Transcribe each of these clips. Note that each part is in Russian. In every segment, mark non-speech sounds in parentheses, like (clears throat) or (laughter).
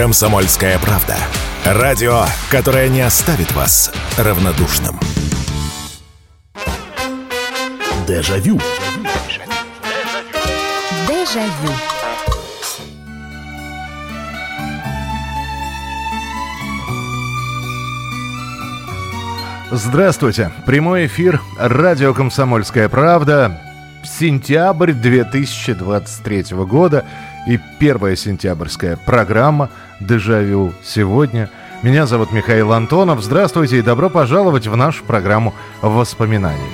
«Комсомольская правда». Радио, которое не оставит вас равнодушным. Дежавю. Дежавю. Здравствуйте. Прямой эфир. Радио «Комсомольская правда». Сентябрь 2023 года и первая сентябрьская программа «Дежавю» сегодня. Меня зовут Михаил Антонов. Здравствуйте и добро пожаловать в нашу программу «Воспоминаний».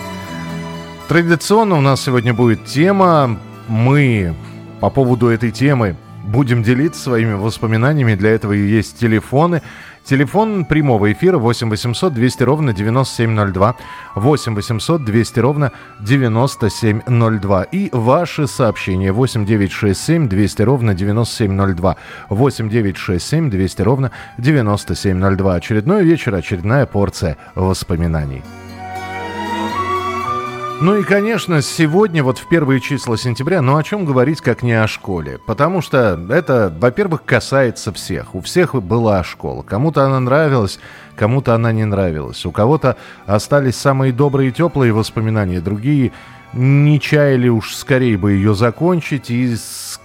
Традиционно у нас сегодня будет тема. Мы по поводу этой темы будем делиться своими воспоминаниями. Для этого и есть телефоны. Телефон прямого эфира 8 800 200 ровно 9702. 8 800 200 ровно 9702. И ваши сообщения 8 967 200 ровно 9702. 8 967 200 ровно 9702. Очередной вечер, очередная порция воспоминаний. Ну и, конечно, сегодня, вот в первые числа сентября, ну о чем говорить, как не о школе? Потому что это, во-первых, касается всех. У всех была школа. Кому-то она нравилась, кому-то она не нравилась. У кого-то остались самые добрые и теплые воспоминания, другие не чаяли уж скорее бы ее закончить и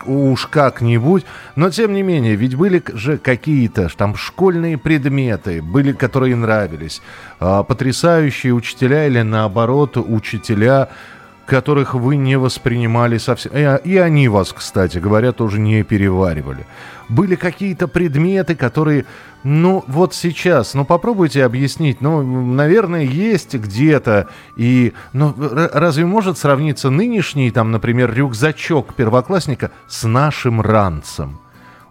уж как-нибудь. Но тем не менее, ведь были же какие-то там школьные предметы, были, которые нравились. А, потрясающие учителя или наоборот учителя, которых вы не воспринимали совсем. И, они вас, кстати говоря, тоже не переваривали. Были какие-то предметы, которые ну, вот сейчас, ну, попробуйте объяснить. Ну, наверное, есть где-то. И, ну, разве может сравниться нынешний, там, например, рюкзачок первоклассника с нашим ранцем?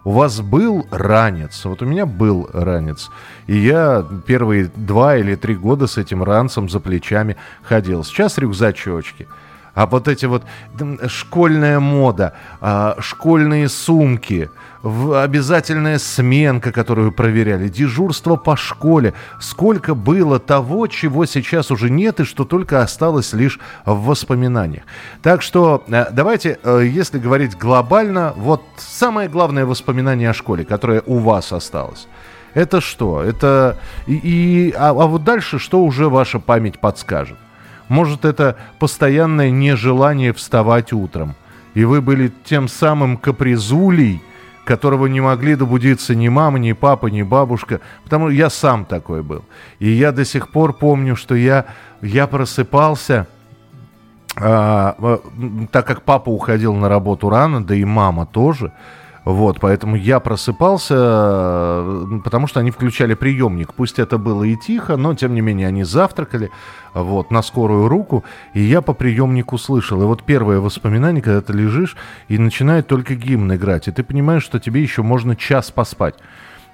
У вас был ранец, вот у меня был ранец, и я первые два или три года с этим ранцем за плечами ходил. Сейчас рюкзачочки – а вот эти вот школьная мода, а, школьные сумки, обязательная сменка, которую проверяли, дежурство по школе. Сколько было того, чего сейчас уже нет и что только осталось лишь в воспоминаниях. Так что э, давайте, э, если говорить глобально, вот самое главное воспоминание о школе, которое у вас осталось. Это что? Это и, и а, а вот дальше что уже ваша память подскажет? Может, это постоянное нежелание вставать утром. И вы были тем самым капризулей, которого не могли добудиться ни мама, ни папа, ни бабушка, потому что я сам такой был. И я до сих пор помню, что я, я просыпался, а, так как папа уходил на работу рано, да и мама тоже, вот, поэтому я просыпался, потому что они включали приемник. Пусть это было и тихо, но тем не менее они завтракали, вот, на скорую руку, и я по приемнику слышал. И вот первое воспоминание, когда ты лежишь и начинает только гимн играть, и ты понимаешь, что тебе еще можно час поспать.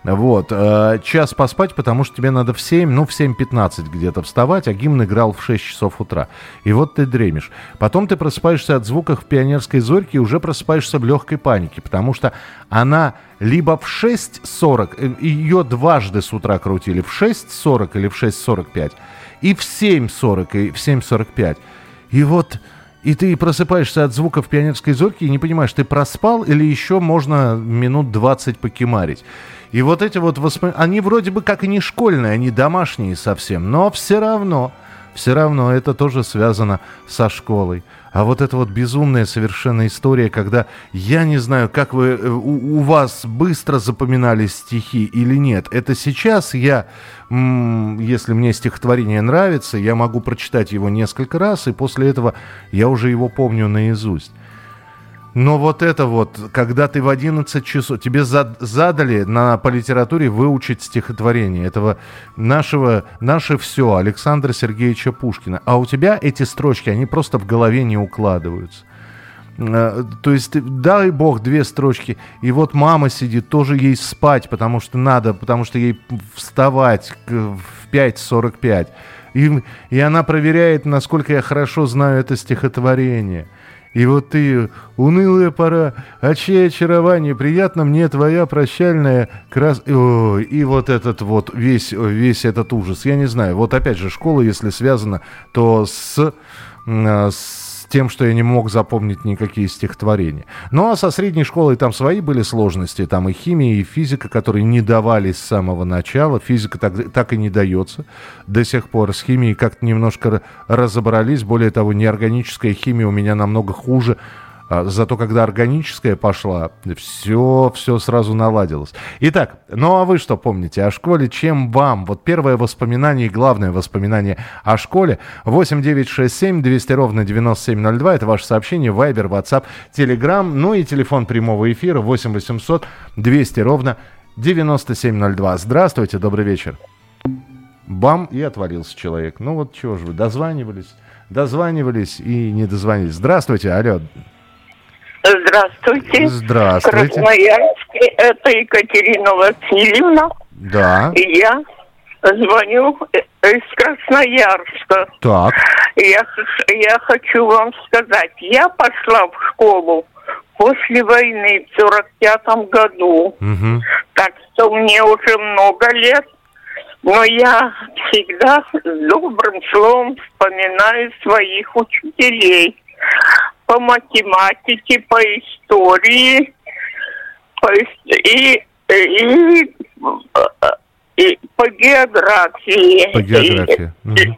Вот. Э, час поспать, потому что тебе надо в 7, ну, в 7.15 где-то вставать, а гимн играл в 6 часов утра. И вот ты дремишь. Потом ты просыпаешься от звуков пионерской зорьки и уже просыпаешься в легкой панике, потому что она либо в 6.40, э, ее дважды с утра крутили, в 6.40 или в 6.45, и в 7.40, и в 7.45. И вот... И ты просыпаешься от звуков пионерской зорьки и не понимаешь, ты проспал или еще можно минут 20 покемарить. И вот эти вот воспоминания, они вроде бы как и не школьные, они домашние совсем, но все равно, все равно это тоже связано со школой. А вот эта вот безумная совершенно история, когда я не знаю, как вы, э, у, у вас быстро запоминались стихи или нет. Это сейчас я, если мне стихотворение нравится, я могу прочитать его несколько раз, и после этого я уже его помню наизусть. Но вот это вот, когда ты в 11 часов, тебе зад, задали на, по литературе выучить стихотворение этого нашего, наше все, Александра Сергеевича Пушкина, а у тебя эти строчки, они просто в голове не укладываются. Э, то есть, дай бог, две строчки. И вот мама сидит, тоже ей спать, потому что надо, потому что ей вставать в 5.45. И, и она проверяет, насколько я хорошо знаю это стихотворение. И вот ты, унылая пора, а чье очарование, приятно мне твоя прощальная крас... Ой, и вот этот вот, весь, весь этот ужас. Я не знаю, вот опять же, школа, если связана, то с, с тем, что я не мог запомнить никакие стихотворения. Ну а со средней школой там свои были сложности. Там и химия, и физика, которые не давались с самого начала. Физика так, так и не дается до сих пор. С химией как-то немножко разобрались. Более того, неорганическая химия у меня намного хуже зато когда органическая пошла, все, все сразу наладилось. Итак, ну а вы что помните о школе? Чем вам? Вот первое воспоминание и главное воспоминание о школе. 8 9 6 7 200 ровно 9702. Это ваше сообщение. Вайбер, WhatsApp, Telegram. Ну и телефон прямого эфира 8 800 200 ровно 9702. Здравствуйте, добрый вечер. Бам, и отвалился человек. Ну вот чего же вы, дозванивались, дозванивались и не дозвонились. Здравствуйте, алло. Здравствуйте. Здравствуйте. Красноярске. Это Екатерина Васильевна. Да. И я звоню из Красноярска. Так. Я, я хочу вам сказать, я пошла в школу после войны в 45-м году. Угу. Так что мне уже много лет. Но я всегда с добрым словом вспоминаю своих учителей по математике, по истории, по, и, и, и по географии. По географии. И, угу.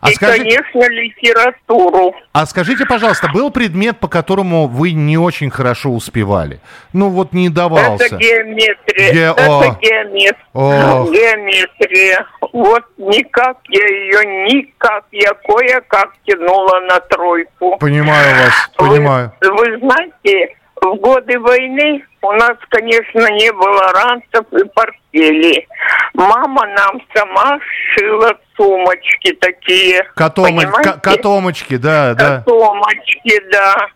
А и, скажи... конечно, литературу. А скажите, пожалуйста, был предмет, по которому вы не очень хорошо успевали? Ну вот не давался. Это геометрия. Ге... Это геометрия. О. Геометрия. Вот никак я ее, никак я кое-как тянула на тройку. Понимаю вас, понимаю. Вы, вы знаете, в годы войны у нас, конечно, не было ранцев и портфелей. Мама нам сама шила сумочки такие. Котомоч... Котомочки, да, да. Котомочки, да.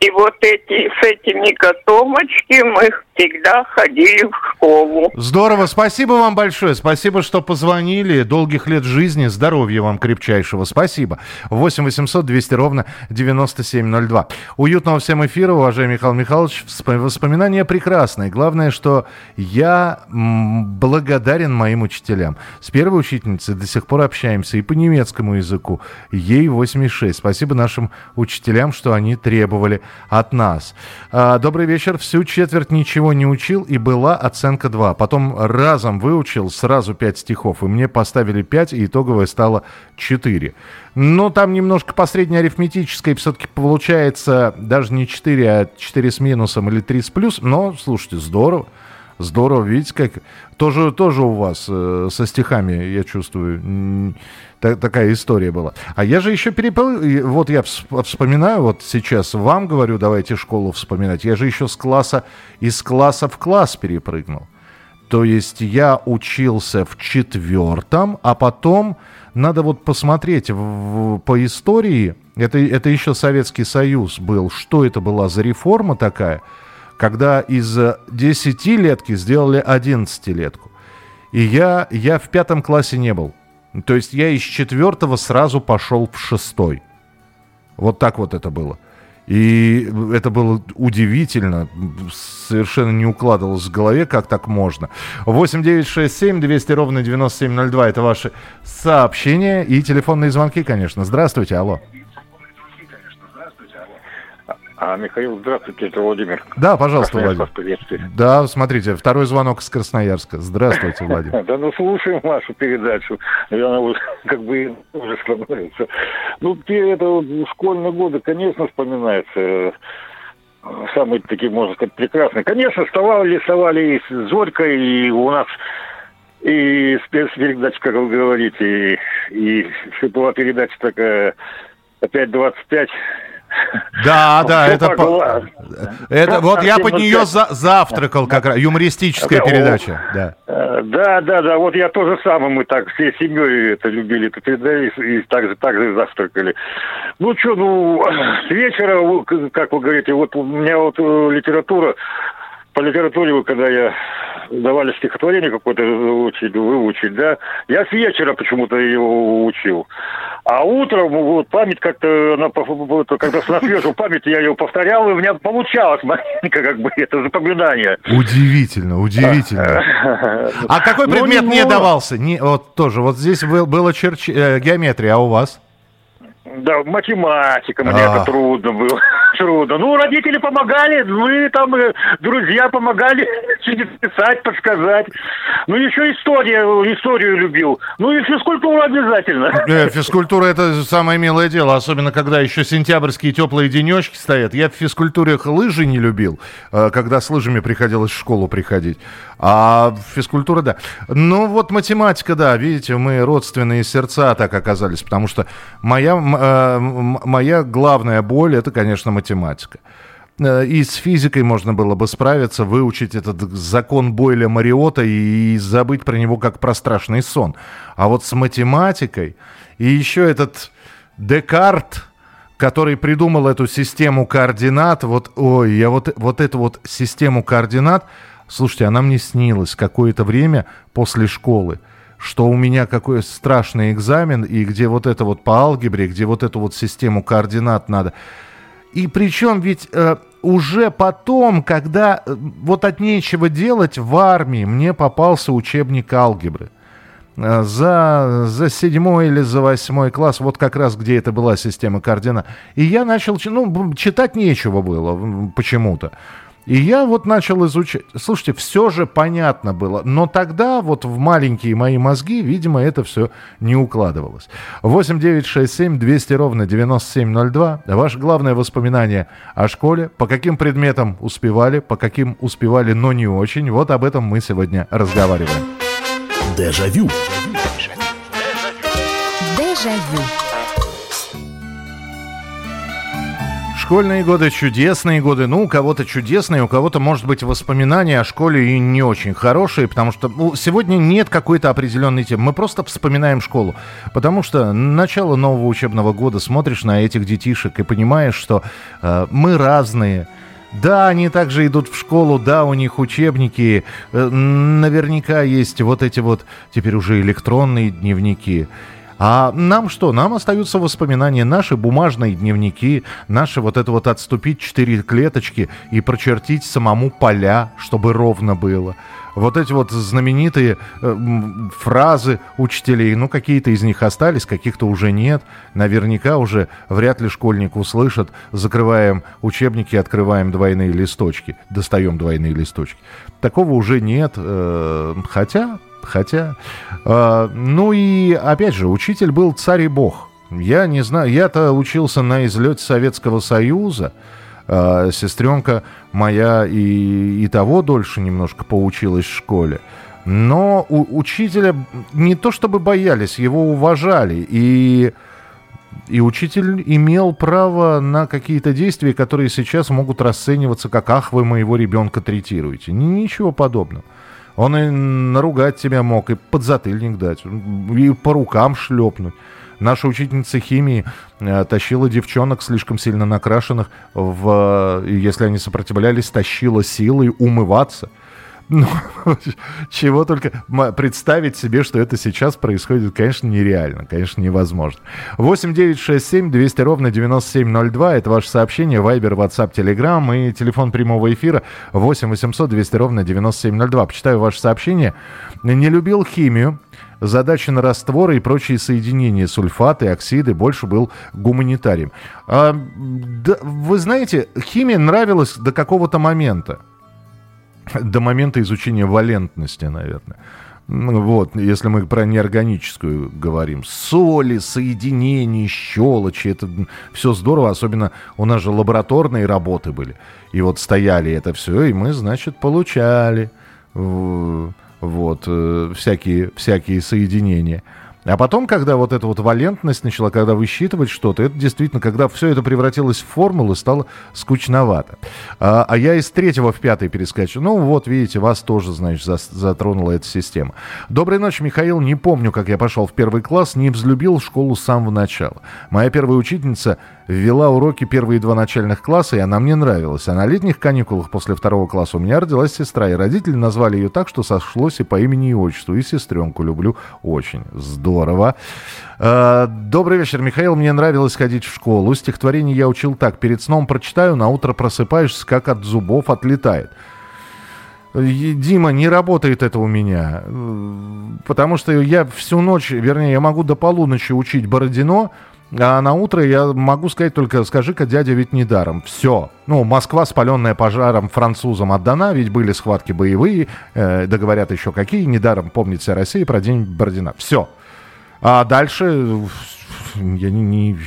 И вот эти, с этими котомочки мы всегда ходили в школу. Здорово, спасибо вам большое. Спасибо, что позвонили. Долгих лет жизни, здоровья вам крепчайшего. Спасибо. 8 800 200 ровно 9702. Уютного всем эфира, уважаемый Михаил Михайлович. Воспоминания прекрасные. Главное, что я благодарен моим учителям. С первой учительницей до сих пор общаемся и по немецкому языку. Ей 86. Спасибо нашим учителям, что они требовали от нас. А, добрый вечер. Всю четверть ничего не учил, и была оценка 2. Потом разом выучил сразу 5 стихов, и мне поставили 5, и итоговое стало 4. Но там немножко по среднеарифметической все-таки получается даже не 4, а 4 с минусом или 3 с плюс. Но, слушайте, здорово. Здорово, видите, как тоже, тоже у вас э, со стихами, я чувствую, та, такая история была. А я же еще перепыл... Вот я вспоминаю, вот сейчас вам говорю, давайте школу вспоминать. Я же еще с класса, из класса в класс перепрыгнул. То есть я учился в четвертом, а потом надо вот посмотреть в, в, по истории, это, это еще Советский Союз был, что это была за реформа такая – когда из 10-летки сделали 11-летку. И я, я в пятом классе не был. То есть я из четвертого сразу пошел в шестой. Вот так вот это было. И это было удивительно, совершенно не укладывалось в голове, как так можно. 8 9 6 7 200 ровно 9702 это ваши сообщения и телефонные звонки, конечно. Здравствуйте, алло. А, Михаил, здравствуйте, это Владимир. Да, пожалуйста, Владимир. Да, смотрите, второй звонок из Красноярска. Здравствуйте, Владимир. (laughs) Да, ну слушаем вашу передачу. Я уже (laughs) как бы уже становится. Ну, это вот школьные годы, конечно, вспоминается самые такие, можно сказать, прекрасные. Конечно, вставали, вставали и с Зорькой, и у нас и спецпередача, как вы говорите, и, и была передача такая опять 25 (laughs) да, да, это, по... это вот я под нее за завтракал как раз, юмористическая передача, да. Э, да, да, да, вот я тоже самое, мы так всей семьей это любили, это передачу, и также, также завтракали. Ну что, ну, (clears throat) с вечера, как вы говорите, вот у меня вот э, литература, по литературе, когда я давали стихотворение какое-то выучить, выучить, да, я с вечера почему-то его учил. А утром вот, память как-то, она, когда на свежую память я ее повторял, и у меня получалось (laughs) маленько как бы это запоминание. Удивительно, удивительно. А какой ну, предмет не давался? Не, вот тоже, вот здесь был, было черч... э, геометрия, а у вас? Да, математика мне А. это трудно было. Трудно. Ну, родители помогали, мы там, э, друзья помогали писать, подсказать. Ну, еще история, историю любил. Ну, и физкультуру обязательно. Э, физкультура это самое милое дело, особенно когда еще сентябрьские теплые денечки стоят. Я в физкультуре лыжи не любил, э, когда с лыжами приходилось в школу приходить. А физкультура, да. Ну вот математика, да, видите, мы родственные сердца так оказались, потому что моя, э, моя главная боль это, конечно, математика. Э, И с физикой можно было бы справиться, выучить этот закон Бойля Мариота и забыть про него как про страшный сон. А вот с математикой и еще этот Декарт, который придумал эту систему координат, вот, ой, я вот, вот эту вот систему координат, слушайте, она мне снилась какое-то время после школы что у меня какой страшный экзамен, и где вот это вот по алгебре, где вот эту вот систему координат надо. И причем ведь э, уже потом, когда э, вот от нечего делать в армии, мне попался учебник алгебры. Э, За, за седьмой или за восьмой класс, вот как раз где это была система координат. И я начал, ну, читать нечего было почему-то. И я вот начал изучать. Слушайте, все же понятно было. Но тогда вот в маленькие мои мозги, видимо, это все не укладывалось. 8 9 6 7 200 ровно 9702. Ваше главное воспоминание о школе. По каким предметам успевали, по каким успевали, но не очень. Вот об этом мы сегодня разговариваем. Дежавю. Дежавю. Школьные годы чудесные годы. Ну, у кого-то чудесные, у кого-то, может быть, воспоминания о школе и не очень хорошие, потому что ну, сегодня нет какой-то определенной темы. Мы просто вспоминаем школу. Потому что начало нового учебного года смотришь на этих детишек и понимаешь, что э, мы разные. Да, они также идут в школу, да, у них учебники, э, наверняка есть вот эти вот теперь уже электронные дневники. А нам что? Нам остаются воспоминания, наши бумажные дневники, наши вот это вот отступить четыре клеточки и прочертить самому поля, чтобы ровно было. Вот эти вот знаменитые э, фразы учителей, ну какие-то из них остались, каких-то уже нет. Наверняка уже вряд ли школьник услышит. Закрываем учебники, открываем двойные листочки, достаем двойные листочки. Такого уже нет, э, хотя Хотя, э, ну и опять же, учитель был царь и бог. Я не знаю, я-то учился на излете Советского Союза. Э, сестренка моя и, и того дольше немножко поучилась в школе. Но у, учителя не то чтобы боялись, его уважали. И, и учитель имел право на какие-то действия, которые сейчас могут расцениваться как «ах, вы моего ребенка третируете». Ничего подобного. Он и наругать тебя мог, и подзатыльник дать, и по рукам шлепнуть. Наша учительница химии э, тащила девчонок, слишком сильно накрашенных, в, если они сопротивлялись, тащила силой умываться. Ну, (laughs) чего только представить себе, что это сейчас происходит, конечно, нереально, конечно, невозможно. 8 9 6 7 200 ровно 9702, это ваше сообщение, Вайбер, WhatsApp, Telegram и телефон прямого эфира 8 800 200 ровно 9702. Почитаю ваше сообщение. Не любил химию, задачи на растворы и прочие соединения, сульфаты, оксиды, больше был гуманитарием. А, да, вы знаете, химия нравилась до какого-то момента до момента изучения валентности, наверное. Ну, Вот, если мы про неорганическую говорим. Соли, соединения, щелочи, это все здорово. Особенно у нас же лабораторные работы были. И вот стояли это все, и мы, значит, получали вот, э, всякие, всякие соединения. А потом, когда вот эта вот валентность начала, когда высчитывать что-то, это действительно, когда все это превратилось в формулы, стало скучновато. А, а я из третьего в пятый перескачу. Ну вот, видите, вас тоже, значит, зас- затронула эта система. Доброй ночи, Михаил. Не помню, как я пошел в первый класс, не взлюбил школу с самого начала. Моя первая учительница ввела уроки первые два начальных класса, и она мне нравилась. А на летних каникулах после второго класса у меня родилась сестра, и родители назвали ее так, что сошлось и по имени и отчеству. И сестренку люблю очень. Здорово. Э, Добрый вечер, Михаил. Мне нравилось ходить в школу. Стихотворение я учил так. Перед сном прочитаю, на утро просыпаешься, как от зубов отлетает. Дима, не работает это у меня. Э, Потому что я всю ночь, вернее, я могу до полуночи учить Бородино, А на утро я могу сказать только, скажи-ка, дядя ведь не даром. Все. Ну, Москва, спаленная пожаром французам, отдана, ведь были схватки боевые, э, да говорят еще какие, недаром помнит вся Россия про день Бородина. Все. А дальше я не, не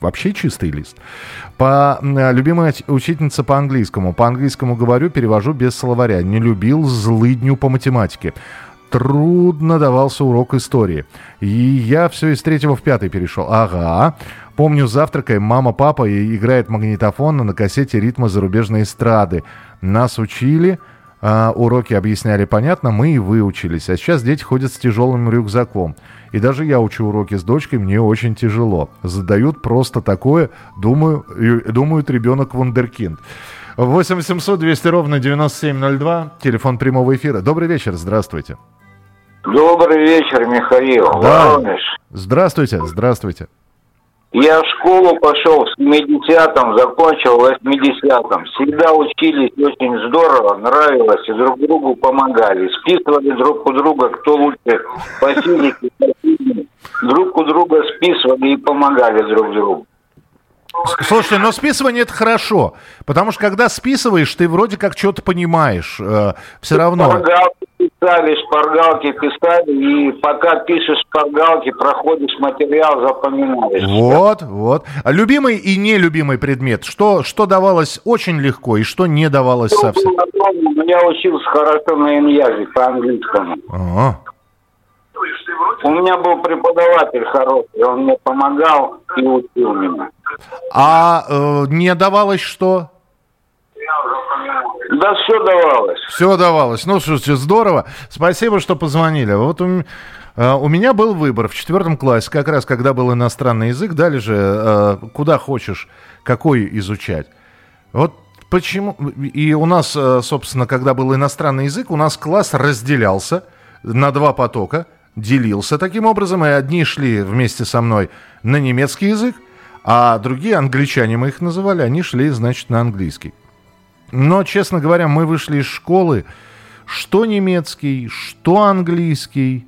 вообще чистый лист. По, любимая учительница по английскому. По английскому говорю, перевожу без словаря. Не любил злыдню по математике трудно давался урок истории. И я все из третьего в пятый перешел. Ага. Помню, завтракаем, мама, папа и играет магнитофон на кассете ритма зарубежной эстрады. Нас учили, а, уроки объясняли понятно, мы и выучились. А сейчас дети ходят с тяжелым рюкзаком. И даже я учу уроки с дочкой, мне очень тяжело. Задают просто такое, думаю, думают ребенок вундеркинд. 8 800 200 ровно 9702, телефон прямого эфира. Добрый вечер, здравствуйте. Добрый вечер, Михаил. Да. Воронеж. Здравствуйте, здравствуйте. Я в школу пошел в 70-м, закончил в 80-м. Всегда учились очень здорово, нравилось и друг другу помогали. Списывали друг у друга, кто лучше по физике, (laughs) по физике. Друг у друга списывали и помогали друг другу. Слушайте, но списывание это хорошо, потому что когда списываешь, ты вроде как что-то понимаешь, э, все равно. Шпаргалки писали, шпаргалки писали, и пока пишешь шпаргалки, проходишь материал, запоминаешь. Вот, вот. А любимый и нелюбимый предмет, что, что давалось очень легко и что не давалось что совсем? Я учился хорошо на иньязе по-английскому. Ага. У меня был преподаватель хороший, он мне помогал и учил меня. А э, не давалось что? Да все давалось. Все давалось. Ну, слушайте, здорово. Спасибо, что позвонили. Вот у, э, у меня был выбор в четвертом классе, как раз когда был иностранный язык, дали же э, куда хочешь, какой изучать. Вот почему... И у нас, э, собственно, когда был иностранный язык, у нас класс разделялся на два потока, делился таким образом, и одни шли вместе со мной на немецкий язык, а другие, англичане мы их называли, они шли, значит, на английский. Но, честно говоря, мы вышли из школы, что немецкий, что английский.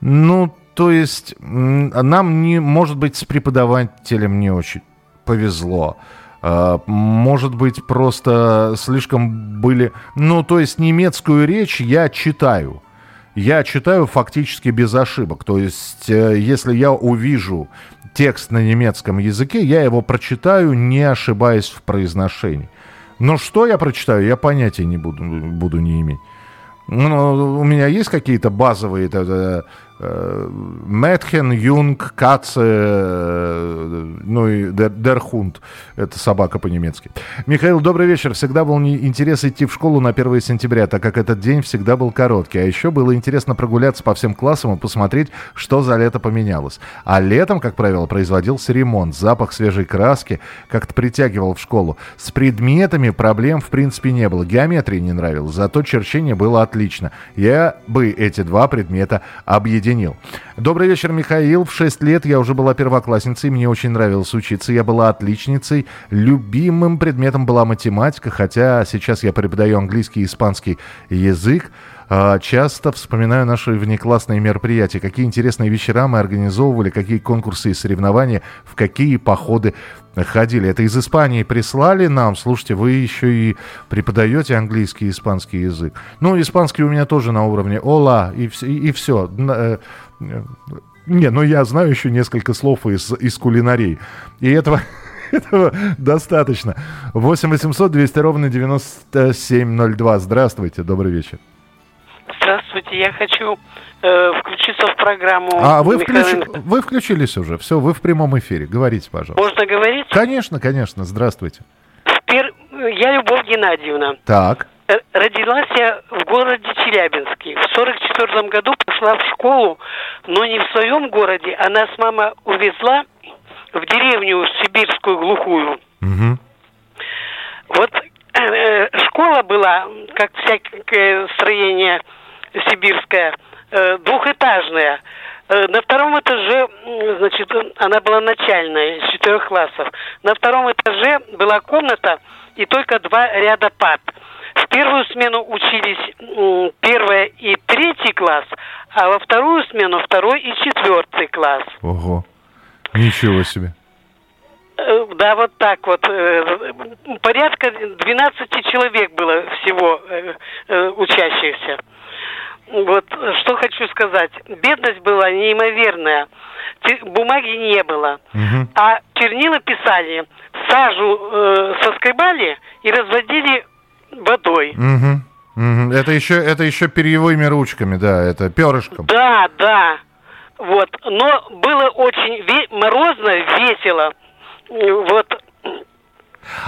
Ну, то есть нам не, может быть, с преподавателем не очень повезло. А, может быть, просто слишком были... Ну, то есть немецкую речь я читаю. Я читаю фактически без ошибок. То есть, э, если я увижу текст на немецком языке, я его прочитаю, не ошибаясь в произношении. Но что я прочитаю, я понятия не буду, буду не иметь. Ну, у меня есть какие-то базовые Э, Мэтхен, Юнг, Каце, ну и Дерхунд. Это собака по-немецки. Михаил, добрый вечер. Всегда был интерес идти в школу на 1 сентября, так как этот день всегда был короткий. А еще было интересно прогуляться по всем классам и посмотреть, что за лето поменялось. А летом, как правило, производился ремонт. Запах свежей краски как-то притягивал в школу. С предметами проблем в принципе не было. Геометрия не нравилась, зато черчение было отлично. Я бы эти два предмета объединил объединил. Добрый вечер, Михаил. В 6 лет я уже была первоклассницей, мне очень нравилось учиться. Я была отличницей. Любимым предметом была математика, хотя сейчас я преподаю английский и испанский язык. А, часто вспоминаю наши внеклассные мероприятия, какие интересные вечера мы организовывали, какие конкурсы и соревнования, в какие походы ходили. Это из Испании прислали нам. Слушайте, вы еще и преподаете английский и испанский язык. Ну, испанский у меня тоже на уровне «ола» и, и, и все. Э, не, ну я знаю еще несколько слов из, из кулинарии. И этого, (laughs) этого достаточно. 8 800 200 ровно 9702. Здравствуйте, добрый вечер. Здравствуйте, я хочу э, включиться в программу. А вы, включ... вы включились уже, все, вы в прямом эфире, говорите, пожалуйста. Можно говорить? Конечно, конечно, здравствуйте. Пер... Я Любовь Геннадьевна. Так. Э, родилась я в городе Челябинске. В сорок четвертом году пошла в школу, но не в своем городе, а нас мама увезла в деревню сибирскую глухую. Угу. Вот э, э школа была, как всякое строение сибирская, э, двухэтажная. Э, на втором этаже, значит, она была начальная, из четырех классов. На втором этаже была комната и только два ряда пад. В первую смену учились первый и третий класс, а во вторую смену второй и четвертый класс. Ого. Ничего себе. Э, да, вот так вот. Порядка 12 человек было всего учащихся. Вот что хочу сказать. Бедность была неимоверная. Бумаги не было. Угу. А чернила писали, сажу э, соскребали и разводили водой. Угу. Угу. Это еще это еще перьевыми ручками, да, это перышком. Да, да. Вот. Но было очень ве- морозно, весело. Вот.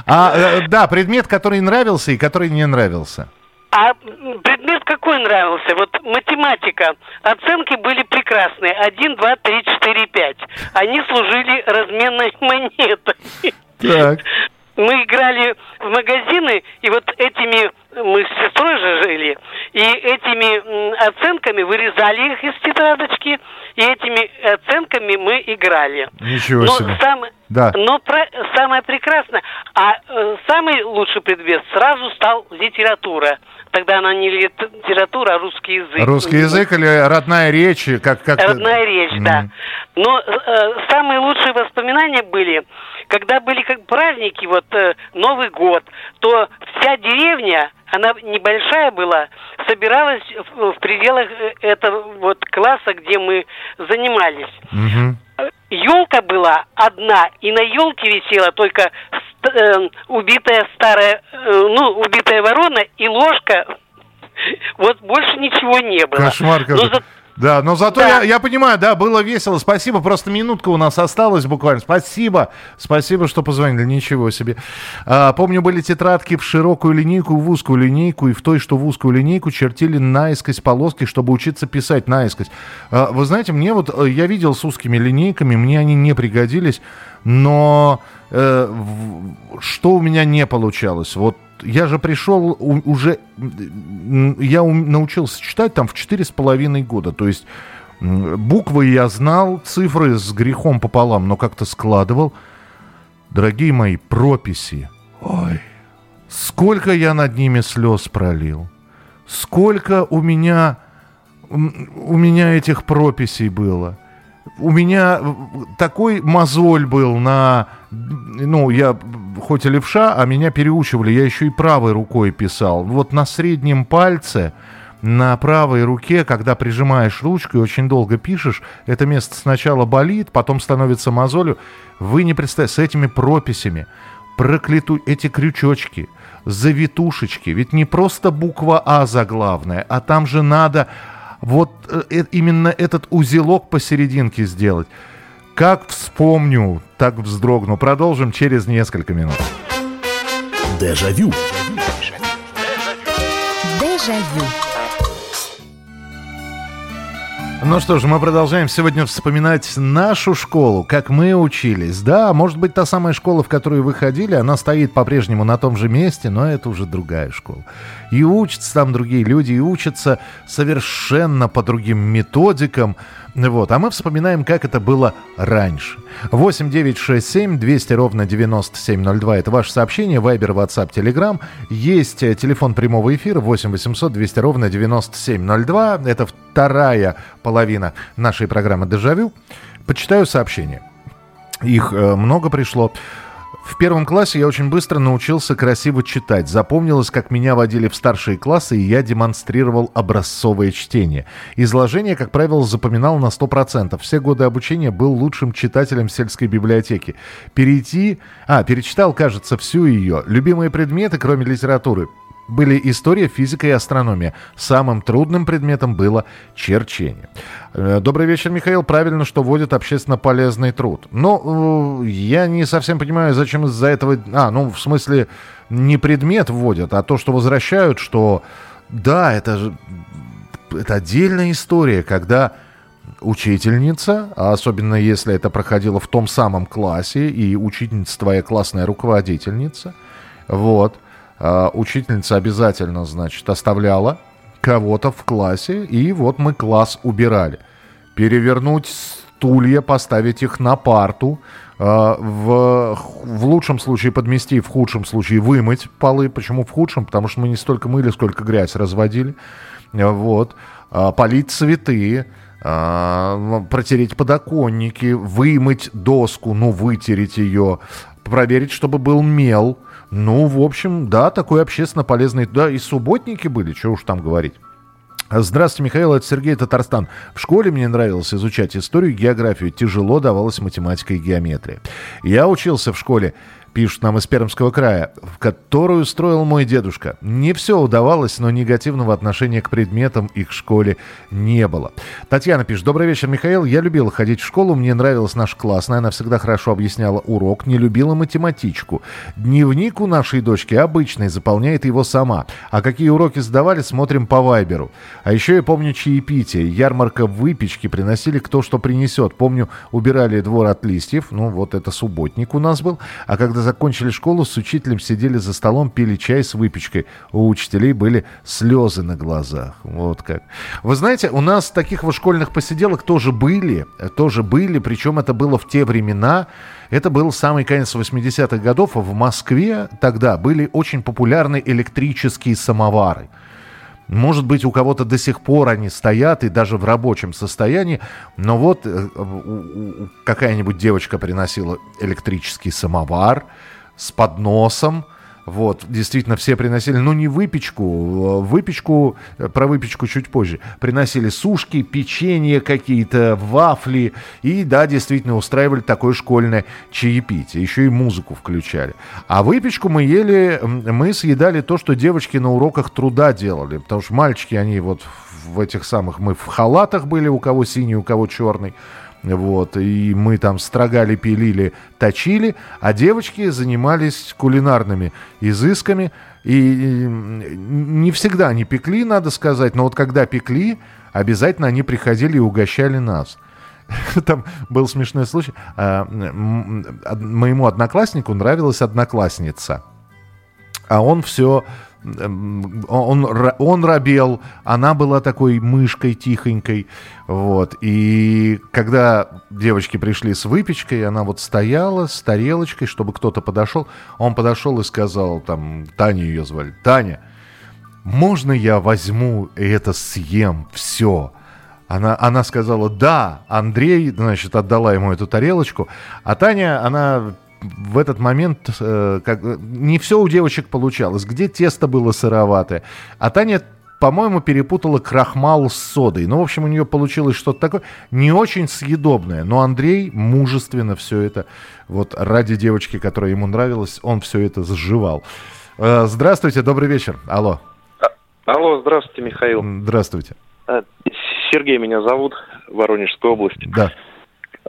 А, э, да, предмет, который нравился и который не нравился. А предмет какой нравился? Вот математика. Оценки были прекрасные. Один, два, три, четыре, пять. Они служили разменной (laughs) монетой. Так. Мы играли в магазины, и вот этими, мы с сестрой же жили, и этими оценками вырезали их из тетрадочки, и этими оценками мы играли. Ничего Но себе. Сам, да. Но про, самое прекрасное, а э, самый лучший предмет сразу стал литература тогда она не литература, а русский язык. Русский язык или родная речь? Как, как... Родная речь, mm. да. Но э, самые лучшие воспоминания были, когда были как праздники, вот э, Новый год, то вся деревня, она небольшая была, собиралась в, в пределах э, этого вот класса, где мы занимались. Mm-hmm елка была одна, и на елке висела только э, убитая старая, э, ну, убитая ворона и ложка. (laughs) Вот больше ничего не было. Кошмар какой. За... Да, но зато да. Я, я понимаю, да, было весело. Спасибо, просто минутка у нас осталась буквально. Спасибо, спасибо, что позвонили. Ничего себе. А, помню, были тетрадки в широкую линейку, в узкую линейку, и в той, что в узкую линейку, чертили наискось полоски, чтобы учиться писать наискось. А, вы знаете, мне вот, э, я видел с узкими линейками, мне они не пригодились, но э, что у меня не получалось? Вот я же пришел уже, я научился читать там в четыре с половиной года, то есть буквы я знал, цифры с грехом пополам, но как-то складывал. Дорогие мои, прописи, ой, сколько я над ними слез пролил, сколько у меня, у меня этих прописей было – у меня такой мозоль был на... Ну, я хоть и левша, а меня переучивали. Я еще и правой рукой писал. Вот на среднем пальце, на правой руке, когда прижимаешь ручку и очень долго пишешь, это место сначала болит, потом становится мозолью. Вы не представляете, с этими прописями, прокляту эти крючочки, завитушечки. Ведь не просто буква А заглавная, а там же надо вот э, э, именно этот узелок посерединке сделать. Как вспомню, так вздрогну. Продолжим через несколько минут. Дежавю. Дежавю. Ну что ж, мы продолжаем сегодня вспоминать нашу школу, как мы учились. Да, может быть, та самая школа, в которую вы ходили, она стоит по-прежнему на том же месте, но это уже другая школа. И учатся там другие люди, и учатся совершенно по другим методикам. Вот. А мы вспоминаем, как это было раньше. 8 9 6 7 200 ровно 9702. Это ваше сообщение. Вайбер, WhatsApp, Telegram. Есть э, телефон прямого эфира 8 800 200 ровно 9702. Это вторая половина нашей программы «Дежавю». Почитаю сообщения. Их э, много пришло. В первом классе я очень быстро научился красиво читать. Запомнилось, как меня водили в старшие классы, и я демонстрировал образцовое чтение. Изложение, как правило, запоминал на 100%. Все годы обучения был лучшим читателем сельской библиотеки. Перейти... А, перечитал, кажется, всю ее. Любимые предметы, кроме литературы были история, физика и астрономия. Самым трудным предметом было черчение. Э, добрый вечер, Михаил. Правильно, что вводят общественно полезный труд. Но э, я не совсем понимаю, зачем из-за этого... А, ну, в смысле, не предмет вводят, а то, что возвращают, что... Да, это же... Это отдельная история, когда учительница, а особенно если это проходило в том самом классе, и учительница твоя классная руководительница, вот, учительница обязательно, значит, оставляла кого-то в классе, и вот мы класс убирали. Перевернуть стулья, поставить их на парту, э, в, в лучшем случае подмести, в худшем случае вымыть полы. Почему в худшем? Потому что мы не столько мыли, сколько грязь разводили. Вот. Э, полить цветы, а, протереть подоконники, вымыть доску, ну, вытереть ее, проверить, чтобы был мел. Ну, в общем, да, такой общественно полезный. Да, и субботники были, что уж там говорить. Здравствуйте, Михаил, это Сергей Татарстан. В школе мне нравилось изучать историю и географию. Тяжело давалась математика и геометрия. Я учился в школе пишут нам из Пермского края, в которую строил мой дедушка. Не все удавалось, но негативного отношения к предметам их школе не было. Татьяна пишет. Добрый вечер, Михаил. Я любила ходить в школу, мне нравилась наша классная, она всегда хорошо объясняла урок, не любила математичку. Дневник у нашей дочки обычный, заполняет его сама. А какие уроки сдавали, смотрим по вайберу. А еще я помню чаепитие, ярмарка выпечки, приносили кто что принесет. Помню, убирали двор от листьев, ну вот это субботник у нас был. А когда закончили школу, с учителем сидели за столом, пили чай с выпечкой. У учителей были слезы на глазах. Вот как. Вы знаете, у нас таких вот школьных посиделок тоже были. Тоже были, причем это было в те времена. Это был самый конец 80-х годов. В Москве тогда были очень популярны электрические самовары. Может быть, у кого-то до сих пор они стоят и даже в рабочем состоянии, но вот э, какая-нибудь девочка приносила электрический самовар с подносом, вот, действительно, все приносили, ну, не выпечку, выпечку, про выпечку чуть позже. Приносили сушки, печенье какие-то, вафли. И, да, действительно, устраивали такое школьное чаепитие. Еще и музыку включали. А выпечку мы ели, мы съедали то, что девочки на уроках труда делали. Потому что мальчики, они вот в этих самых, мы в халатах были, у кого синий, у кого черный. Вот, и мы там строгали, пилили, точили, а девочки занимались кулинарными изысками. И не всегда они пекли, надо сказать, но вот когда пекли, обязательно они приходили и угощали нас. (laughs) Там был смешной случай. А, моему однокласснику нравилась одноклассница. А он все он, он робел, она была такой мышкой тихонькой, вот, и когда девочки пришли с выпечкой, она вот стояла с тарелочкой, чтобы кто-то подошел, он подошел и сказал, там, Таня ее звали, Таня, можно я возьму и это съем, все, она, она сказала, да, Андрей, значит, отдала ему эту тарелочку, а Таня, она в этот момент э, как, не все у девочек получалось. Где тесто было сыроватое. А Таня по-моему, перепутала крахмал с содой. Ну, в общем, у нее получилось что-то такое не очень съедобное. Но Андрей мужественно все это, вот ради девочки, которая ему нравилась, он все это сживал. Э, здравствуйте, добрый вечер. Алло. А, алло, здравствуйте, Михаил. Здравствуйте. Э, Сергей меня зовут, Воронежской области. Да.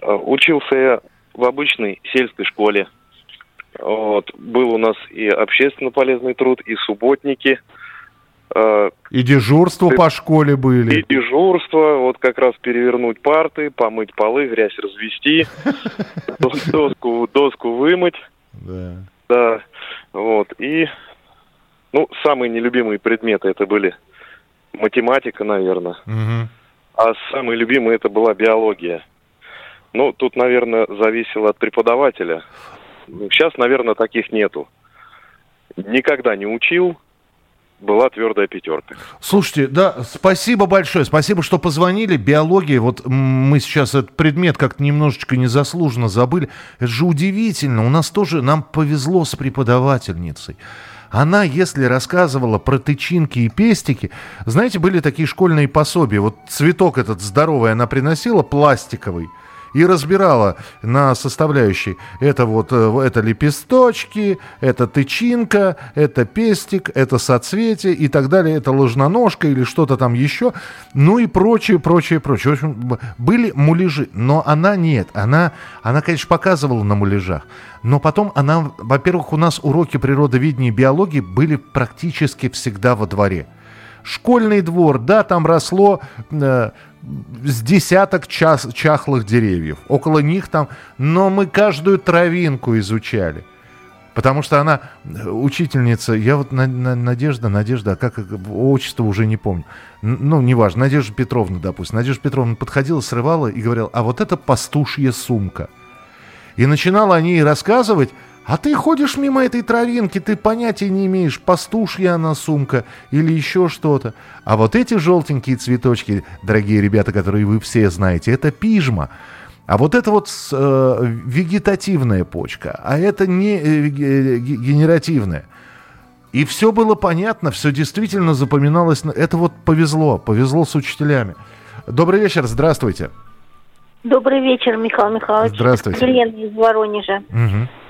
Э, учился я в обычной сельской школе. Вот. Был у нас и общественно полезный труд, и субботники. Э, и дежурство и, по школе были. И дежурство, вот как раз перевернуть парты, помыть полы, грязь развести, (laughs) доску, доску вымыть. Да. Да. Вот. И, ну, самые нелюбимые предметы это были математика, наверное. Угу. А самые любимые это была биология. Ну, тут, наверное, зависело от преподавателя. Сейчас, наверное, таких нету. Никогда не учил, была твердая пятерка. Слушайте, да, спасибо большое, спасибо, что позвонили. Биология, вот мы сейчас этот предмет как-то немножечко незаслуженно забыли. Это же удивительно, у нас тоже, нам повезло с преподавательницей. Она, если рассказывала про тычинки и пестики, знаете, были такие школьные пособия. Вот цветок этот здоровый она приносила, пластиковый – и разбирала на составляющие. Это вот э, это лепесточки, это тычинка, это пестик, это соцветие и так далее, это ложноножка или что-то там еще, ну и прочее, прочее, прочее. В общем, были муляжи, но она нет. Она, она, конечно, показывала на муляжах. Но потом она, во-первых, у нас уроки природоведения и биологии были практически всегда во дворе. Школьный двор, да, там росло э, с десяток час, чахлых деревьев. Около них там... Но мы каждую травинку изучали. Потому что она учительница, я вот Надежда, Надежда, а как отчество уже не помню. Ну, неважно, Надежда Петровна, допустим. Надежда Петровна подходила, срывала и говорила, а вот это пастушья сумка. И начинала о ней рассказывать, А ты ходишь мимо этой травинки, ты понятия не имеешь, пастушья она сумка или еще что-то. А вот эти желтенькие цветочки, дорогие ребята, которые вы все знаете, это пижма. А вот это вот э, вегетативная почка, а это не э, генеративная. И все было понятно, все действительно запоминалось. Это вот повезло, повезло с учителями. Добрый вечер, здравствуйте. Добрый вечер, Михаил Михайлович. Здравствуйте. Елена из Воронежа. Угу.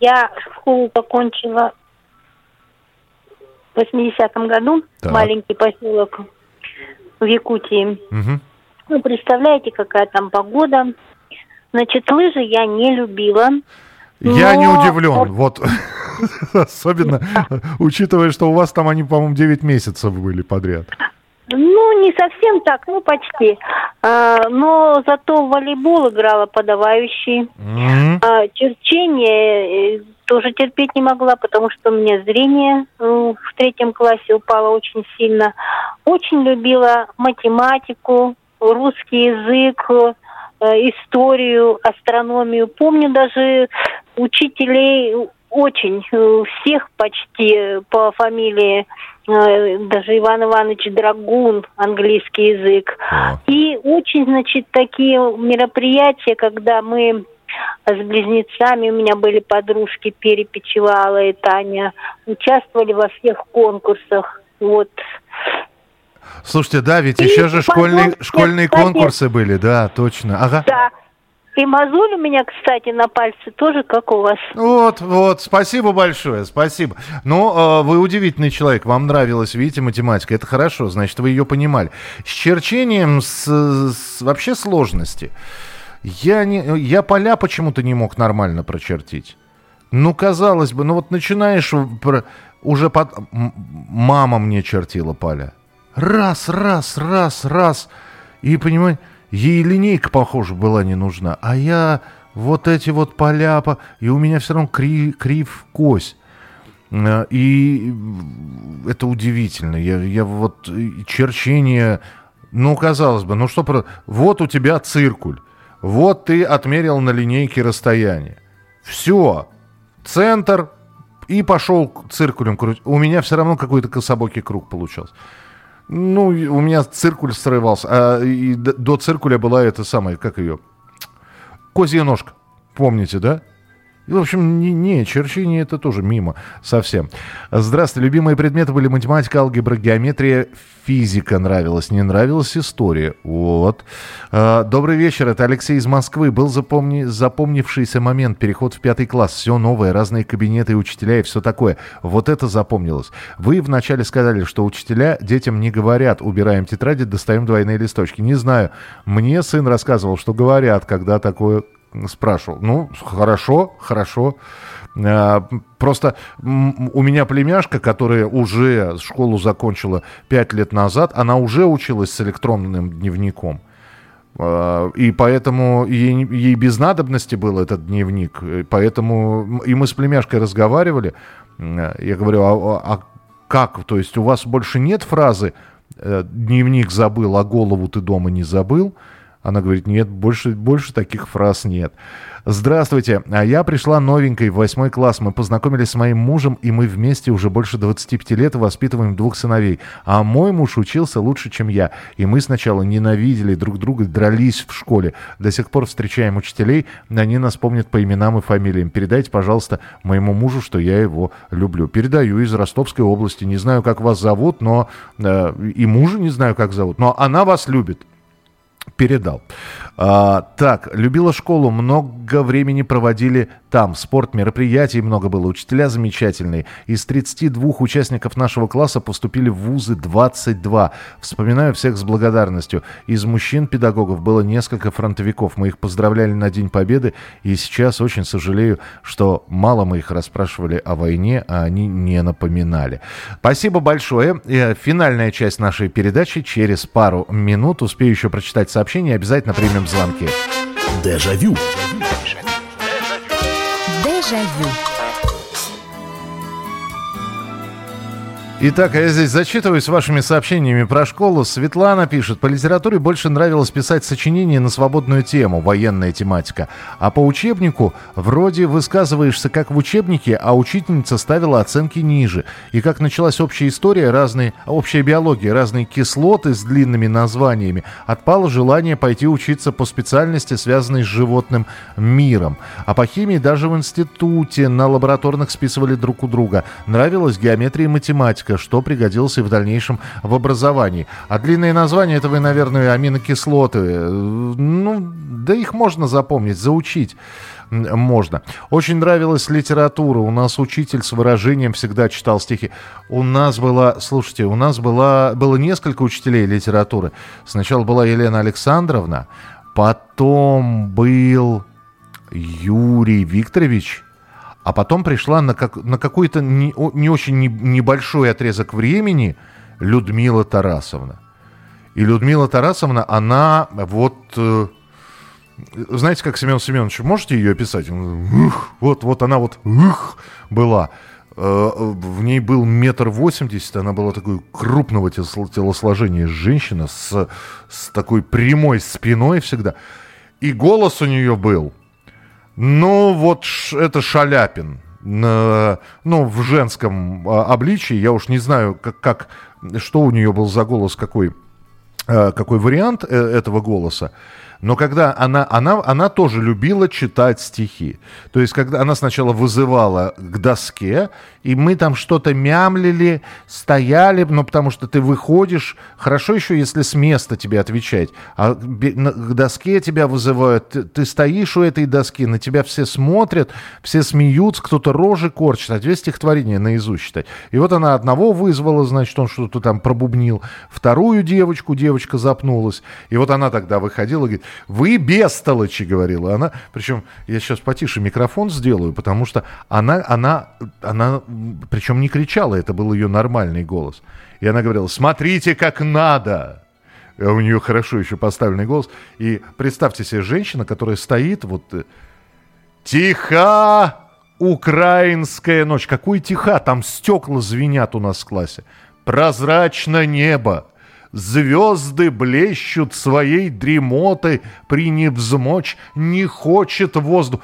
Я школу закончила в 80-м году, Так. маленький поселок в Якутии. Угу. Ну, представляете, какая там погода. Значит, лыжи я не любила. Я не Но- удивлен, вот (laughs) особенно учитывая, что у вас там они, по-моему, 9 месяцев были подряд. Ну, не совсем так, ну, почти. А, но зато в волейбол играла подавающий. М, А, черчение э, тоже терпеть не могла, потому что у меня зрение э, в третьем классе упало очень сильно. Очень любила математику, русский язык, э, историю, астрономию. Помню даже учителей очень, всех почти по фамилии, даже Иван Иванович Драгун, английский язык. О. И очень, значит, такие мероприятия, когда мы с близнецами, у меня были подружки Перепечевала и Таня, участвовали во всех конкурсах. Вот. Слушайте, да, ведь И еще же школьные, школьные кстати- конкурсы были, да, точно. Ага. Да. И мозоль у меня, кстати, на пальце тоже, как у вас. Вот, вот, спасибо большое, спасибо. Ну, э, вы удивительный человек, вам нравилась, видите, математика, это хорошо, значит, вы ее понимали. С черчением с, с- вообще сложности. Я, не, я поля почему-то не мог нормально прочертить. Ну, казалось бы, ну вот начинаешь уже под... Мама мне чертила поля. Раз, раз, раз, раз. И, понимаете, ей линейка, похоже, была не нужна. А я вот эти вот поля... по- И у меня все равно кри- крив кось. Э, И это удивительно. Я, я вот и черчение... Ну, казалось бы, ну что про... Вот у тебя циркуль. Вот ты отмерил на линейке расстояние. Все. Центр. И пошел циркулем крутить. У меня все равно какой-то кособокий круг получался. Ну, у меня циркуль срывался. А и д- до циркуля была эта самая, как ее? Козья ножка. Помните, да? В общем, не, не, черчение это тоже мимо совсем. Здравствуйте. Любимые предметы были математика, алгебра, геометрия, физика нравилась. Не нравилась история. Вот. А, Добрый вечер. Это Алексей из Москвы. Был запомни... запомнившийся момент. Переход в пятый класс. Все новое, разные кабинеты, учителя и все такое. Вот это запомнилось. Вы вначале сказали, что учителя детям не говорят. Убираем тетради, достаем двойные листочки. Не знаю. Мне сын рассказывал, что говорят, когда такое спрашивал. Ну, хорошо, хорошо. А, Просто у меня племяшка, которая уже школу закончила пять лет назад, она уже училась с электронным дневником. А, И поэтому ей, ей без надобности был этот дневник. Поэтому и мы с племяшкой разговаривали. М, Я говорю, а, а- а как? То есть у вас больше нет фразы э, «дневник забыл, а голову ты дома не забыл»? Она говорит, нет, больше, больше таких фраз нет. Здравствуйте, а я пришла новенькой в восьмой класс. Мы познакомились с моим мужем, и мы вместе уже больше 25 лет воспитываем двух сыновей. А мой муж учился лучше, чем я. И мы сначала ненавидели друг друга, дрались в школе. До сих пор встречаем учителей, они нас помнят по именам и фамилиям. Передайте, пожалуйста, моему мужу, что я его люблю. Передаю из Ростовской области. Не знаю, как вас зовут, но э, и мужа не знаю, как зовут, но она вас любит передал. А, так, любила школу, много времени проводили там. Спорт, мероприятий много было, учителя замечательные. Из 32 участников нашего класса поступили в вузы 22. Вспоминаю всех с благодарностью. Из мужчин-педагогов было несколько фронтовиков. Мы их поздравляли на День Победы. И сейчас очень сожалею, что мало мы их расспрашивали о войне, а они не напоминали. Спасибо большое. Э, Финальная часть нашей передачи через пару минут. Успею еще прочитать сообщение. Обязательно примем звонки. Дежавю. Дежавю. Итак, я здесь зачитываюсь вашими сообщениями про школу. Светлана пишет, по литературе больше нравилось писать сочинения на свободную тему, военная тематика. А по учебнику вроде высказываешься как в учебнике, а учительница ставила оценки ниже. И как началась общая история, разные, общая биология, разные кислоты с длинными названиями, отпало желание пойти учиться по специальности, связанной с животным миром. А по химии даже в институте на лабораторных списывали друг у друга. Нравилась геометрия и математика списка, что пригодилось и в дальнейшем в образовании. А длинные названия, это вы, наверное, аминокислоты. Ну, да их можно запомнить, заучить можно. Очень нравилась литература. У нас учитель с выражением всегда читал стихи. У нас была, слушайте, у нас была, было несколько учителей литературы. Сначала была Елена Александровна, потом был Юрий Викторович, а потом пришла на, как, на какой-то не, не очень не, небольшой отрезок времени Людмила Тарасовна. И Людмила Тарасовна, она вот... Э, знаете, как Семен Семенович, можете ее описать? Ух, вот, вот она вот ух, была. Э, в ней был метр восемьдесят, она была такой крупного телосложения женщина с, с такой прямой спиной всегда. И голос у нее был – ну, вот это Шаляпин. Ну, в женском а, обличии, я уж не знаю, как, как, что у нее был за голос, какой, а, какой вариант э, этого голоса. Но когда она, она, она тоже любила читать стихи. То есть, когда она сначала вызывала к доске, и мы там что-то мямлили, стояли, ну, потому что ты выходишь, хорошо еще, если с места тебе отвечать, а к доске тебя вызывают, ты, ты стоишь у этой доски, на тебя все смотрят, все смеются, кто-то рожи корчит, а тебе стихотворение наизусть читать. И вот она одного вызвала, значит, он что-то там пробубнил, вторую девочку, девочка запнулась, и вот она тогда выходила и говорит, вы бестолочи, говорила она. Причем я сейчас потише микрофон сделаю, потому что она, она, она, причем не кричала, это был ее нормальный голос. И она говорила, смотрите, как надо. И у нее хорошо еще поставленный голос. И представьте себе женщина, которая стоит вот... Э, Тиха украинская ночь. Какой тиха? Там стекла звенят у нас в классе. Прозрачно небо. Звезды блещут своей дремоты, приневзмочь не хочет воздух.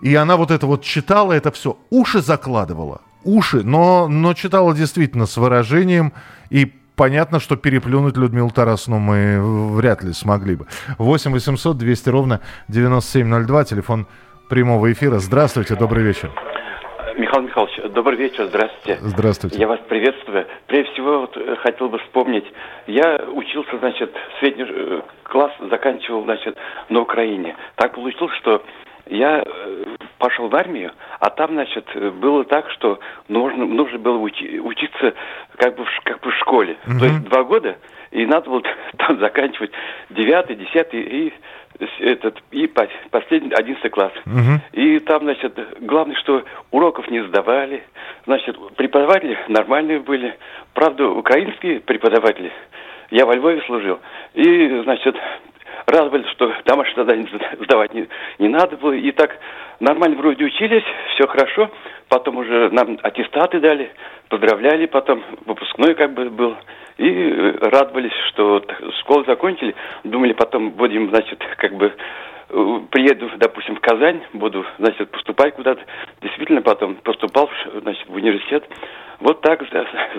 И она вот это вот читала, это все, уши закладывала, уши, но, но читала действительно с выражением, и понятно, что переплюнуть Людмилу Тарасовну мы вряд ли смогли бы. 8 800 200 ровно 9702, телефон прямого эфира. Здравствуйте, добрый вечер. Михаил Михайлович, добрый вечер, здравствуйте. Здравствуйте. Я вас приветствую. Прежде всего, вот, э, хотел бы вспомнить, я учился, значит, средний э, класс заканчивал, значит, на Украине. Так получилось, что я э, пошел в армию, а там, значит, было так, что нужно, нужно было учи, учиться как бы, в, как бы в школе. Угу. То есть два года, и надо было (laughs) там заканчивать девятый, десятый и этот и последний одиннадцатый класс. Угу. И там, значит, главное, что уроков не сдавали. Значит, преподаватели нормальные были. Правда, украинские преподаватели. Я во Львове служил. И, значит, радовались, что домашнее задание сдавать не, не надо было. И так нормально вроде учились, все хорошо. Потом уже нам аттестаты дали, поздравляли, потом выпускной как бы был. И э, радовались, что школу закончили. Думали, потом будем, значит, как бы э, приеду, допустим, в Казань, буду, значит, поступать куда-то. Действительно, потом поступал, значит, в университет. Вот так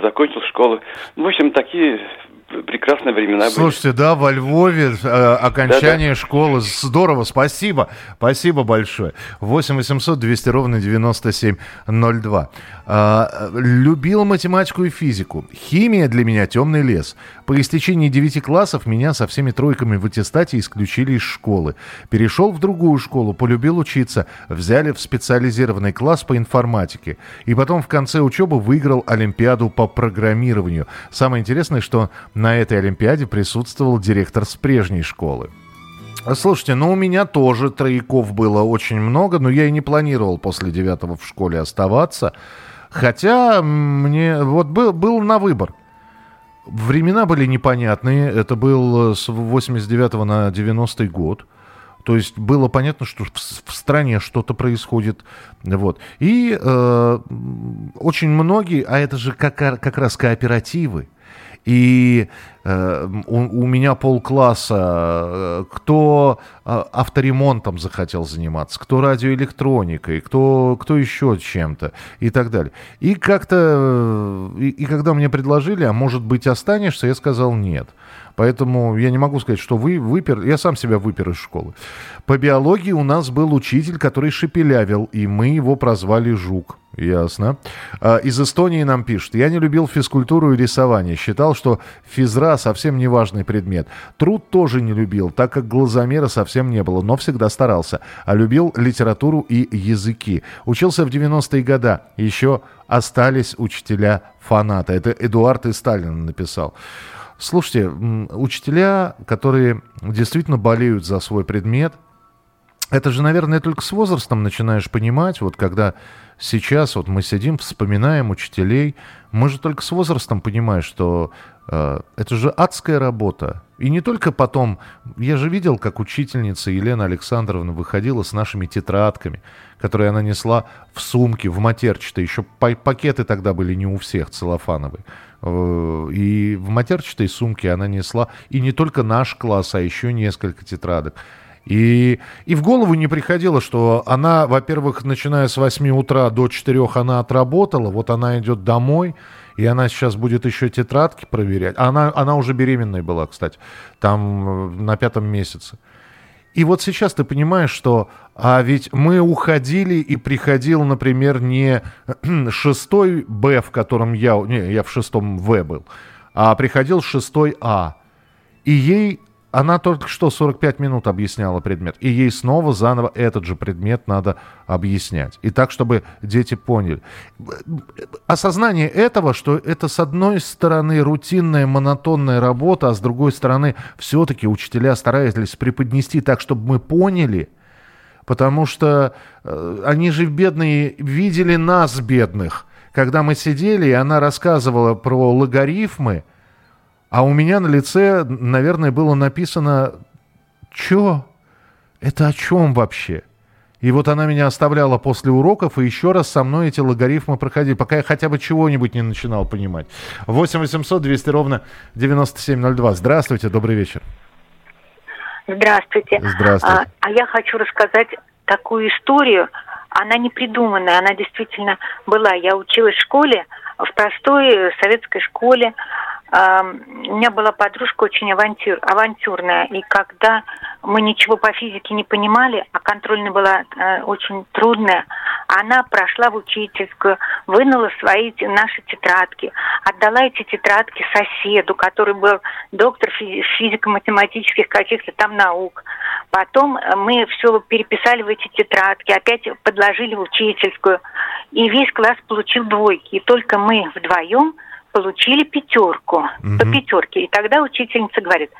закончил школу. В общем, такие прекрасные времена Слушайте, были. да, во Львове э, окончание да, да. школы. Здорово, спасибо. Спасибо большое. 8 800 200 ровно 9702. Э, любил математику и физику. Химия для меня темный лес. По истечении 9 классов меня со всеми тройками в аттестате исключили из школы. Перешел в другую школу, полюбил учиться. Взяли в специализированный класс по информатике. И потом в конце учебы выиграл Олимпиаду по программированию. Самое интересное, что на этой Олимпиаде присутствовал директор с прежней школы. Слушайте, ну у меня тоже трояков было очень много, но я и не планировал после девятого в школе оставаться. Хотя мне вот был, был на выбор. Времена были непонятные. Это был с 89 на 90 год. То есть было понятно, что в, в стране что-то происходит. Вот. И э, очень многие, а это же как, как раз кооперативы. И э, у, у меня полкласса, э, кто э, авторемонтом захотел заниматься, кто радиоэлектроникой, кто, кто еще чем-то и так далее. И как-то, и, и когда мне предложили, а может быть останешься, я сказал нет. Поэтому я не могу сказать, что вы выпер... Я сам себя выпер из школы. По биологии у нас был учитель, который шепелявил, и мы его прозвали Жук. Ясно. А, из Эстонии нам пишут. Я не любил физкультуру и рисование. Считал, что физра совсем не важный предмет. Труд тоже не любил, так как глазомера совсем не было, но всегда старался. А любил литературу и языки. Учился в 90-е годы. Еще остались учителя-фанаты. Это Эдуард и Сталин написал. Слушайте, учителя, которые действительно болеют за свой предмет, это же, наверное, только с возрастом начинаешь понимать, вот когда сейчас вот мы сидим, вспоминаем учителей, мы же только с возрастом понимаем, что э, это же адская работа. И не только потом, я же видел, как учительница Елена Александровна выходила с нашими тетрадками, которые она несла в сумке, в матерчатой, еще пакеты тогда были не у всех целлофановые. Э, и в матерчатой сумке она несла и не только наш класс, а еще несколько тетрадок. И, и в голову не приходило, что она, во-первых, начиная с 8 утра до 4 она отработала, вот она идет домой, и она сейчас будет еще тетрадки проверять. Она, она уже беременной была, кстати, там э, на пятом месяце. И вот сейчас ты понимаешь, что а ведь мы уходили и приходил, например, не (clears throat) шестой Б, в котором я, не, я в шестом В был, а приходил шестой А. И ей она только что 45 минут объясняла предмет, и ей снова заново этот же предмет надо объяснять. И так, чтобы дети поняли. Осознание этого, что это с одной стороны рутинная, монотонная работа, а с другой стороны все-таки учителя старались преподнести так, чтобы мы поняли, потому что э, они же бедные видели нас, бедных. Когда мы сидели, и она рассказывала про логарифмы, а у меня на лице, наверное, было написано «Чё? Это о чем вообще?» И вот она меня оставляла после уроков и еще раз со мной эти логарифмы проходили, пока я хотя бы чего-нибудь не начинал понимать. 8 800 200 ровно 9702. Здравствуйте, добрый вечер. Здравствуйте. Здравствуйте. А, а я хочу рассказать такую историю. Она не придуманная, она действительно была. Я училась в школе, в простой советской школе у меня была подружка очень авантюр, авантюрная, и когда мы ничего по физике не понимали, а контрольная была э, очень трудная, она прошла в учительскую, вынула свои наши тетрадки, отдала эти тетрадки соседу, который был доктор физико-математических каких-то там наук. Потом э, мы все переписали в эти тетрадки, опять подложили в учительскую, и весь класс получил двойки, и только мы вдвоем получили пятерку угу. по пятерке. И тогда учительница говорит,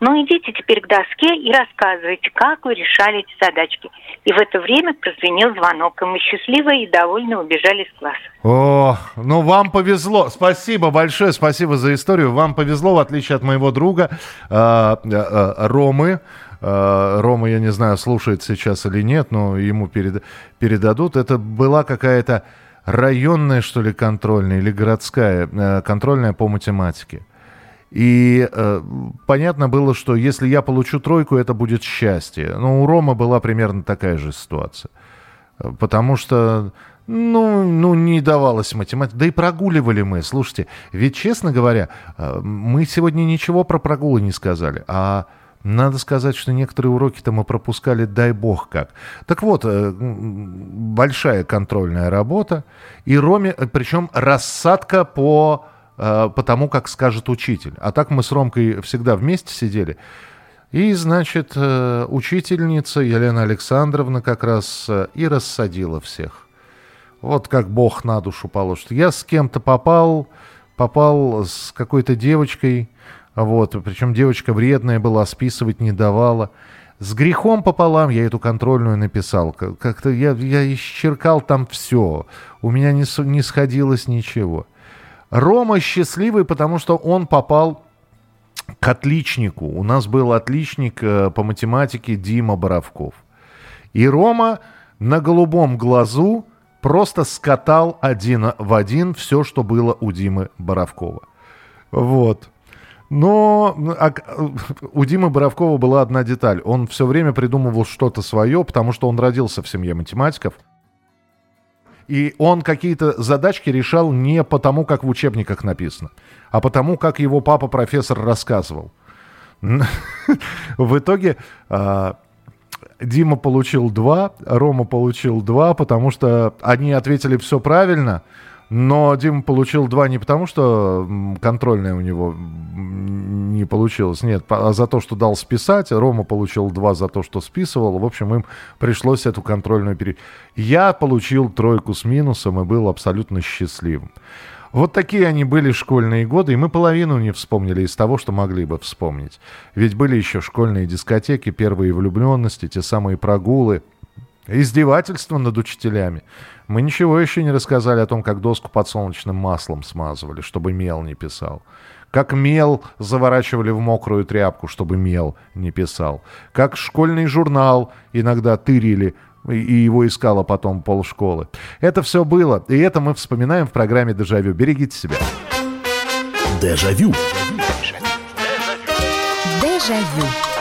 ну идите теперь к доске и рассказывайте, как вы решали эти задачки. И в это время прозвенел звонок, и мы счастливые и довольны убежали из класса. О, ну вам повезло. Спасибо большое, спасибо за историю. Вам повезло, в отличие от моего друга э, э, Ромы. Э, Рома, я не знаю, слушает сейчас или нет, но ему перед, передадут. Это была какая-то районная, что ли, контрольная или городская, э, контрольная по математике. И э, понятно было, что если я получу тройку, это будет счастье. Но у Рома была примерно такая же ситуация. Потому что, ну, ну не давалась математика. Да и прогуливали мы. Слушайте, ведь, честно говоря, э, мы сегодня ничего про прогулы не сказали. А надо сказать, что некоторые уроки-то мы пропускали, дай бог как. Так вот, э, большая контрольная работа, и Роме, э, причем рассадка по, э, по тому, как скажет учитель. А так мы с Ромкой всегда вместе сидели. И, значит, учительница Елена Александровна как раз и рассадила всех. Вот как Бог на душу положит. Я с кем-то попал, попал с какой-то девочкой, вот, причем девочка вредная была, списывать не давала. С грехом пополам я эту контрольную написал. Как-то я, я исчеркал там все. У меня не, не сходилось ничего. Рома счастливый, потому что он попал к отличнику. У нас был отличник э, по математике Дима Боровков. И Рома на голубом глазу просто скатал один в один все, что было у Димы Боровкова. Вот. Но а, у Димы Боровкова была одна деталь. Он все время придумывал что-то свое, потому что он родился в семье математиков. И он какие-то задачки решал не потому, как в учебниках написано, а потому, как его папа-профессор рассказывал. (laughs) В итоге а, Дима получил два, Рома получил два, потому что они ответили все правильно, но Дима получил два не потому, что контрольная у него не получилось, нет, а за то, что дал списать. Рома получил два за то, что списывал. В общем, им пришлось эту контрольную пере... Я получил тройку с минусом и был абсолютно счастливым. Вот такие они были школьные годы, и мы половину не вспомнили из того, что могли бы вспомнить. Ведь были еще школьные дискотеки, первые влюбленности, те самые прогулы, издевательства над учителями. Мы ничего еще не рассказали о том, как доску подсолнечным маслом смазывали, чтобы мел не писал. Как мел заворачивали в мокрую тряпку, чтобы мел не писал. Как школьный журнал иногда тырили и его искала потом полшколы. Это все было, и это мы вспоминаем в программе «Дежавю». Берегите себя. Дежавю. Дежавю.